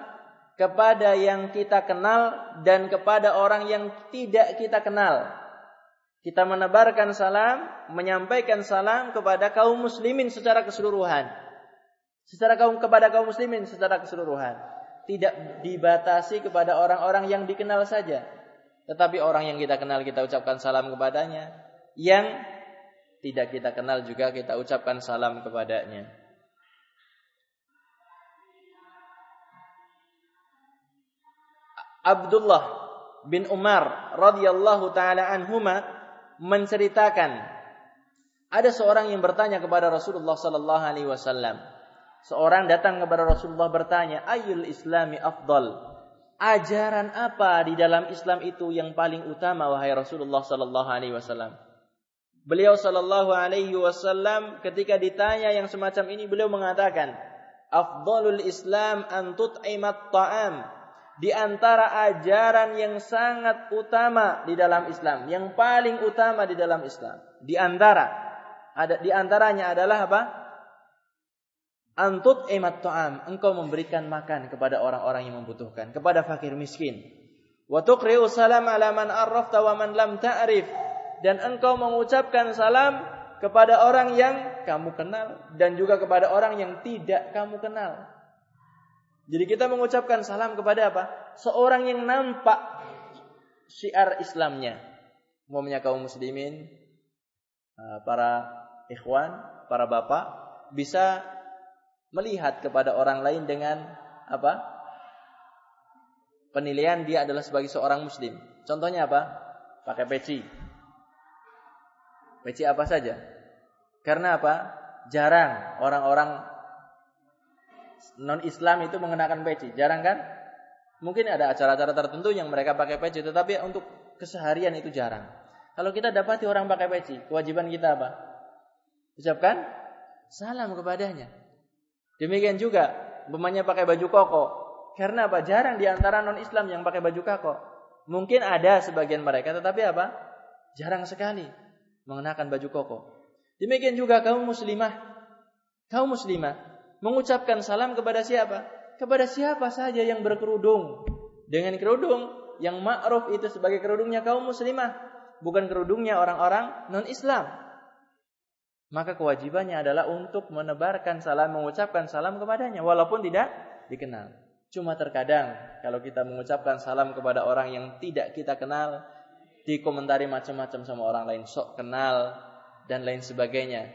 kepada yang kita kenal dan kepada orang yang tidak kita kenal. Kita menebarkan salam, menyampaikan salam kepada kaum muslimin secara keseluruhan. Secara kaum kepada kaum muslimin secara keseluruhan. Tidak dibatasi kepada orang-orang yang dikenal saja. Tetapi orang yang kita kenal kita ucapkan salam kepadanya. Yang tidak kita kenal juga kita ucapkan salam kepadanya. Abdullah bin Umar radhiyallahu taala anhuma menceritakan ada seorang yang bertanya kepada Rasulullah sallallahu alaihi wasallam. Seorang datang kepada Rasulullah bertanya, "Ayyul Islami afdal?" Ajaran apa di dalam Islam itu yang paling utama wahai Rasulullah sallallahu alaihi wasallam? Beliau sallallahu alaihi wasallam ketika ditanya yang semacam ini beliau mengatakan, "Afdalul Islam an tut'imat ta'am." Di antara ajaran yang sangat utama di dalam Islam, yang paling utama di dalam Islam. Di antara ada di antaranya adalah apa? Antut emat ta'am, engkau memberikan makan kepada orang-orang yang membutuhkan, kepada fakir miskin. Wa tuqri'u salam ala man arrafta wa man lam ta'rif dan engkau mengucapkan salam kepada orang yang kamu kenal dan juga kepada orang yang tidak kamu kenal. Jadi kita mengucapkan salam kepada apa? Seorang yang nampak syiar Islamnya. Umumnya kaum muslimin, eh, para ikhwan, para bapak bisa melihat kepada orang lain dengan apa? Penilaian dia adalah sebagai seorang muslim. Contohnya apa? Pakai peci, Peci apa saja. Karena apa? Jarang orang-orang non-Islam itu mengenakan peci. Jarang kan? Mungkin ada acara-acara tertentu yang mereka pakai peci, tetapi untuk keseharian itu jarang. Kalau kita dapati orang pakai peci, kewajiban kita apa? Ucapkan salam kepadanya. Demikian juga, umpamanya pakai baju koko. Karena apa? Jarang di antara non-Islam yang pakai baju koko. Mungkin ada sebagian mereka, tetapi apa? Jarang sekali mengenakan baju koko. Demikian juga kaum muslimah. Kaum muslimah mengucapkan salam kepada siapa? Kepada siapa saja yang berkerudung. Dengan kerudung yang ma'ruf itu sebagai kerudungnya kaum muslimah, bukan kerudungnya orang-orang non-Islam. maka kewajibannya adalah untuk menebarkan salam, mengucapkan salam kepadanya walaupun tidak dikenal. Cuma terkadang kalau kita mengucapkan salam kepada orang yang tidak kita kenal, dikomentari macam-macam sama orang lain, sok kenal dan lain sebagainya.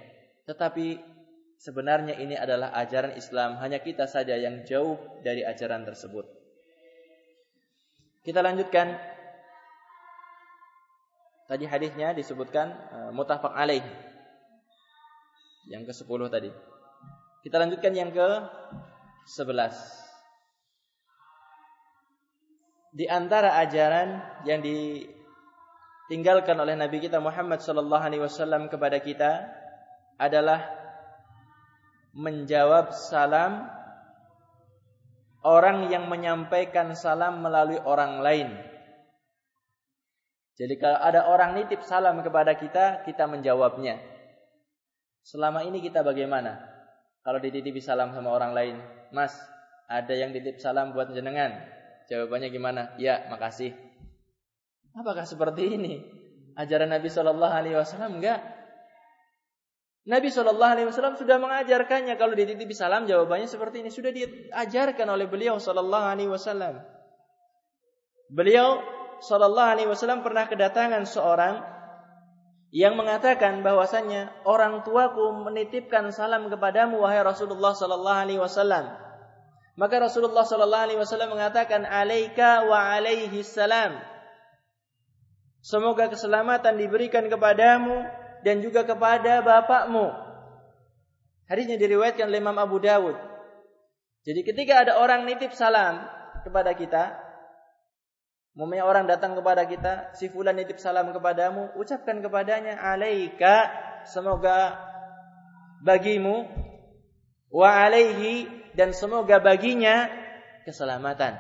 Tetapi sebenarnya ini adalah ajaran Islam, hanya kita saja yang jauh dari ajaran tersebut. Kita lanjutkan. Tadi hadisnya disebutkan uh, mutafaq alaih. Yang ke-10 tadi. Kita lanjutkan yang ke-11 di antara ajaran yang ditinggalkan oleh Nabi kita Muhammad wasallam kepada kita adalah menjawab salam orang yang menyampaikan salam melalui orang lain. Jadi kalau ada orang nitip salam kepada kita, kita menjawabnya. Selama ini kita bagaimana? Kalau dititipi salam sama orang lain, Mas, ada yang titip salam buat jenengan. Jawabannya gimana? Ya, makasih. Apakah seperti ini? Ajaran Nabi Shallallahu Alaihi Wasallam enggak? Nabi Shallallahu Alaihi Wasallam sudah mengajarkannya kalau dititipi salam jawabannya seperti ini sudah diajarkan oleh beliau Shallallahu Alaihi Wasallam. Beliau Shallallahu Alaihi Wasallam pernah kedatangan seorang yang mengatakan bahwasannya orang tuaku menitipkan salam kepadamu wahai Rasulullah Shallallahu Alaihi Wasallam. Maka Rasulullah sallallahu alaihi wasallam mengatakan alaika wa alaihi salam. Semoga keselamatan diberikan kepadamu dan juga kepada bapakmu. Hadisnya diriwayatkan oleh Imam Abu Dawud. Jadi ketika ada orang nitip salam kepada kita, Mumanya orang datang kepada kita, si fulan nitip salam kepadamu, ucapkan kepadanya alaika, semoga bagimu wa alaihi dan semoga baginya keselamatan.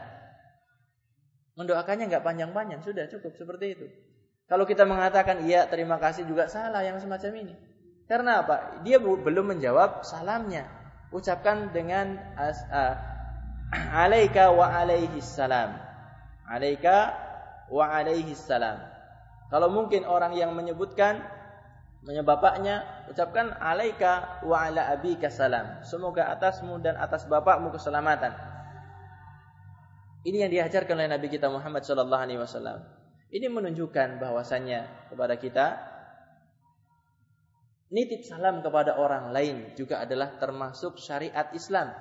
Mendoakannya nggak panjang-panjang, sudah cukup seperti itu. Kalau kita mengatakan iya terima kasih juga salah yang semacam ini. Karena apa? Dia belum menjawab salamnya. Ucapkan dengan as, uh, alaika wa alaihi salam. Alaika wa alaihi salam. Kalau mungkin orang yang menyebutkan bapaknya ucapkan alaika wa ala abika salam. Semoga atasmu dan atas bapakmu keselamatan. Ini yang diajarkan oleh Nabi kita Muhammad sallallahu alaihi wasallam. Ini menunjukkan bahwasannya kepada kita nitip salam kepada orang lain juga adalah termasuk syariat Islam.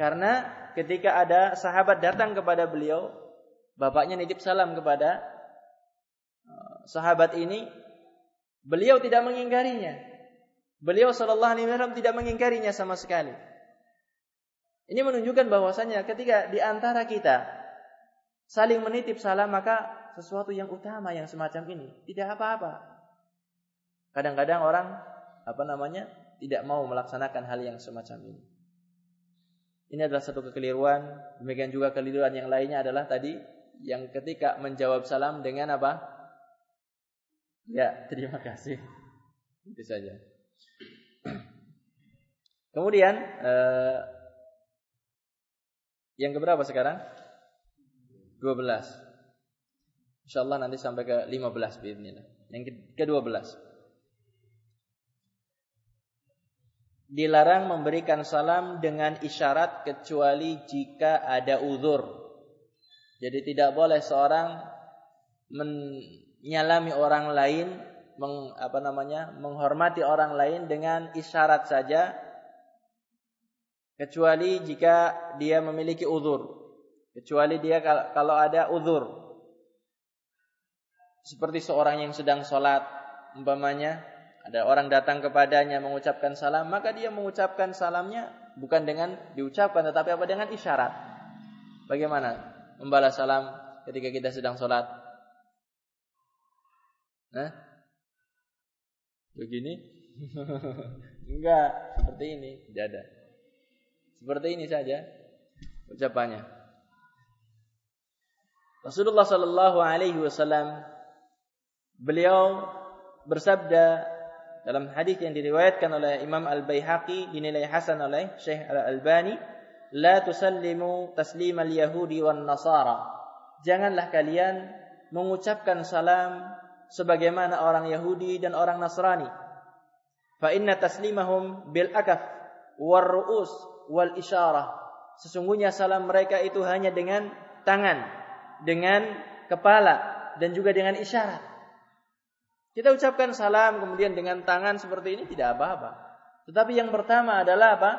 Karena ketika ada sahabat datang kepada beliau, bapaknya nitip salam kepada uh, sahabat ini, Beliau tidak mengingkarinya. Beliau sallallahu tidak mengingkarinya sama sekali. Ini menunjukkan bahwasanya ketika di antara kita saling menitip salam maka sesuatu yang utama yang semacam ini tidak apa-apa. Kadang-kadang orang apa namanya tidak mau melaksanakan hal yang semacam ini. Ini adalah satu kekeliruan. Demikian juga keliruan yang lainnya adalah tadi yang ketika menjawab salam dengan apa? Ya, terima kasih. Itu saja. Kemudian eh, yang keberapa sekarang? 12. Insyaallah nanti sampai ke 15 bismillah. Yang ke-12. Dilarang memberikan salam dengan isyarat kecuali jika ada uzur. Jadi tidak boleh seorang men nyalami orang lain, meng, apa namanya, menghormati orang lain dengan isyarat saja, kecuali jika dia memiliki uzur. Kecuali dia kalau ada uzur. Seperti seorang yang sedang sholat, umpamanya, ada orang datang kepadanya mengucapkan salam, maka dia mengucapkan salamnya bukan dengan diucapkan, tetapi apa dengan isyarat. Bagaimana membalas salam ketika kita sedang sholat? Hah? Begini? Enggak, seperti ini, tidak ada. Seperti ini saja ucapannya. Rasulullah sallallahu alaihi wasallam beliau bersabda dalam hadis yang diriwayatkan oleh Imam Al-Baihaqi dinilai hasan oleh Syekh Al-Albani, "La tusallimu taslim al-yahudi wan nasara." Janganlah kalian mengucapkan salam sebagaimana orang Yahudi dan orang Nasrani. Fa inna taslimahum bil akaf war ru'us wal isyarah. Sesungguhnya salam mereka itu hanya dengan tangan, dengan kepala dan juga dengan isyarat. Kita ucapkan salam kemudian dengan tangan seperti ini tidak apa-apa. Tetapi yang pertama adalah apa?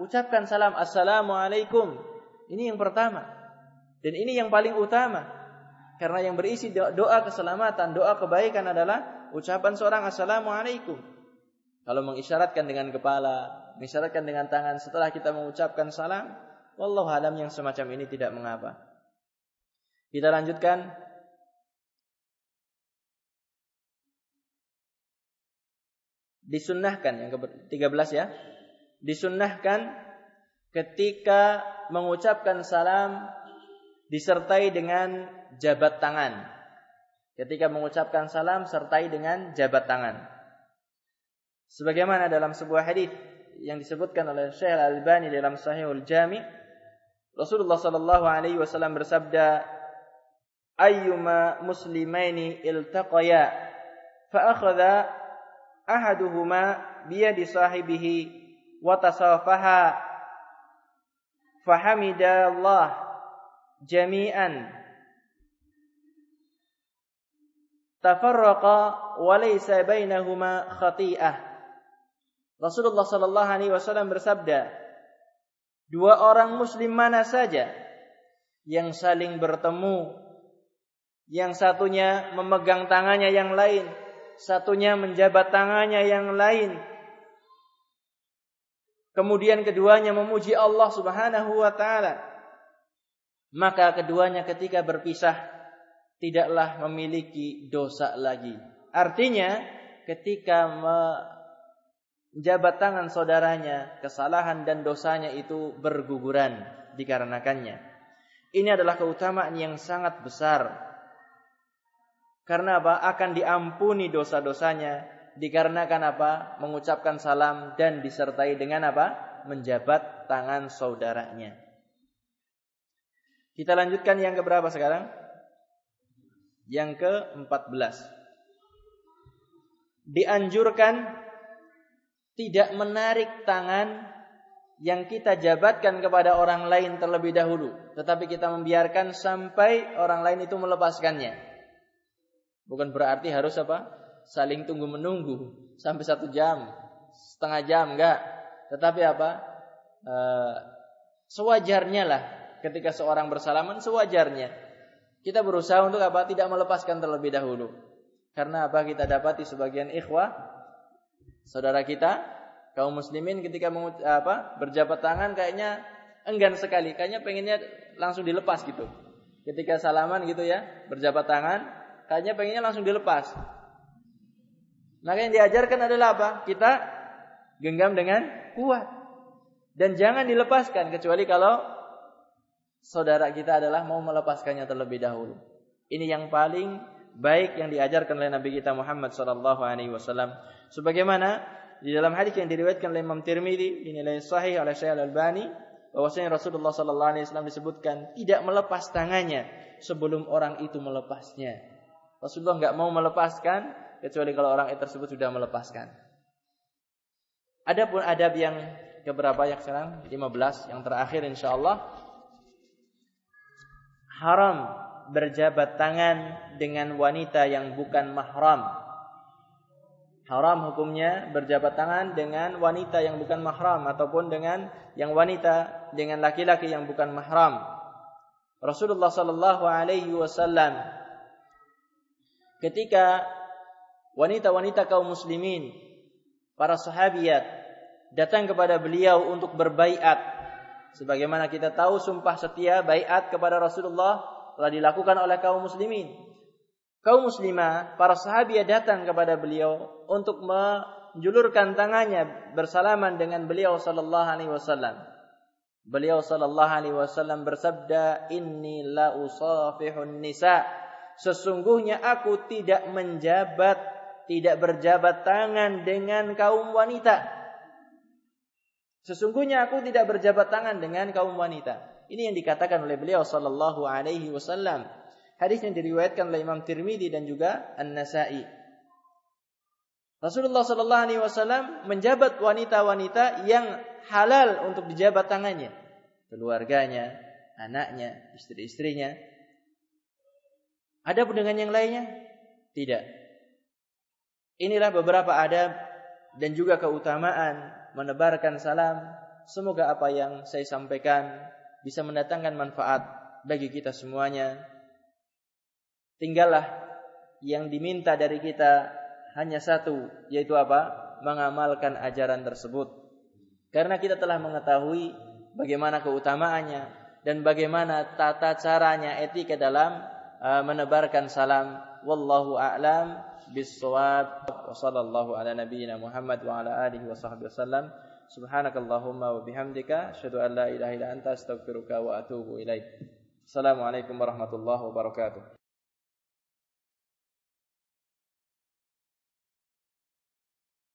Ucapkan salam assalamualaikum. Ini yang pertama. Dan ini yang paling utama. Karena yang berisi doa keselamatan, doa kebaikan adalah ucapan seorang assalamualaikum. Kalau mengisyaratkan dengan kepala, mengisyaratkan dengan tangan setelah kita mengucapkan salam, wallahu alam yang semacam ini tidak mengapa. Kita lanjutkan disunnahkan yang ke-13 ya. Disunnahkan ketika mengucapkan salam disertai dengan jabat tangan. Ketika mengucapkan salam sertai dengan jabat tangan. Sebagaimana dalam sebuah hadis yang disebutkan oleh Syekh Al-Albani dalam Sahihul Jami, Rasulullah sallallahu alaihi wasallam bersabda, "Ayyuma muslimaini iltaqaya fa akhadha ahaduhuma biyadi sahibihi wa tasafaha. Fahamida Allah jami'an. Tafarraqa wa laysa bainahuma khati'ah. Rasulullah sallallahu alaihi wasallam bersabda dua orang muslim mana saja yang saling bertemu yang satunya memegang tangannya yang lain satunya menjabat tangannya yang lain. Kemudian keduanya memuji Allah Subhanahu wa taala. Maka keduanya ketika berpisah tidaklah memiliki dosa lagi. Artinya ketika menjabat tangan saudaranya, kesalahan dan dosanya itu berguguran dikarenakannya. Ini adalah keutamaan yang sangat besar karena apa? Akan diampuni dosa-dosanya dikarenakan apa? Mengucapkan salam dan disertai dengan apa? Menjabat tangan saudaranya. Kita lanjutkan yang keberapa sekarang? Yang ke-14. Dianjurkan tidak menarik tangan yang kita jabatkan kepada orang lain terlebih dahulu, tetapi kita membiarkan sampai orang lain itu melepaskannya. Bukan berarti harus apa? Saling tunggu menunggu sampai satu jam, setengah jam enggak. Tetapi apa? E, sewajarnya lah ketika seorang bersalaman sewajarnya. Kita berusaha untuk apa? Tidak melepaskan terlebih dahulu. Karena apa? Kita dapati sebagian ikhwah saudara kita kaum muslimin ketika apa? berjabat tangan kayaknya enggan sekali, kayaknya pengennya langsung dilepas gitu. Ketika salaman gitu ya, berjabat tangan, kayaknya pengennya langsung dilepas. Maka yang diajarkan adalah apa? Kita genggam dengan kuat. Dan jangan dilepaskan kecuali kalau saudara kita adalah mau melepaskannya terlebih dahulu. Ini yang paling baik yang diajarkan oleh Nabi kita Muhammad sallallahu alaihi wasallam. Sebagaimana di dalam hadis yang diriwayatkan oleh Imam Tirmizi dinilai sahih oleh Syekh Al-Albani bahwasanya Rasulullah sallallahu alaihi wasallam disebutkan tidak melepas tangannya sebelum orang itu melepasnya. Rasulullah nggak mau melepaskan kecuali kalau orang tersebut sudah melepaskan. Adapun adab yang keberapa yang sekarang? 15 yang terakhir insyaallah haram berjabat tangan dengan wanita yang bukan mahram. Haram hukumnya berjabat tangan dengan wanita yang bukan mahram ataupun dengan yang wanita dengan laki-laki yang bukan mahram. Rasulullah sallallahu alaihi wasallam ketika wanita-wanita kaum muslimin, para sahabiat datang kepada beliau untuk berbaiat. Sebagaimana kita tahu sumpah setia baiat kepada Rasulullah telah dilakukan oleh kaum muslimin. Kaum muslimah, para sahabiat datang kepada beliau untuk menjulurkan tangannya bersalaman dengan beliau sallallahu alaihi wasallam. Beliau sallallahu alaihi wasallam bersabda, "Inni la usafihun nisa." Sesungguhnya aku tidak menjabat, tidak berjabat tangan dengan kaum wanita. Sesungguhnya aku tidak berjabat tangan dengan kaum wanita. Ini yang dikatakan oleh beliau sallallahu alaihi wasallam. Hadis yang diriwayatkan oleh Imam Tirmidzi dan juga An-Nasa'i. Rasulullah Shallallahu Alaihi Wasallam menjabat wanita-wanita yang halal untuk dijabat tangannya, keluarganya, anaknya, istri-istrinya. Ada pun dengan yang lainnya? Tidak. Inilah beberapa adab dan juga keutamaan menebarkan salam. Semoga apa yang saya sampaikan bisa mendatangkan manfaat bagi kita semuanya. Tinggallah yang diminta dari kita hanya satu, yaitu apa? Mengamalkan ajaran tersebut. Karena kita telah mengetahui bagaimana keutamaannya dan bagaimana tata caranya etika dalam uh, menebarkan salam. Wallahu a'lam bis-shawab. Wa sallallahu ala nabiyyina Muhammad wa ala alihi wa sahbihi wasallam. Subhanakallahumma wa bihamdika asyhadu an la ilaha illa anta astaghfiruka wa atubu ilaik. Assalamualaikum warahmatullahi wabarakatuh.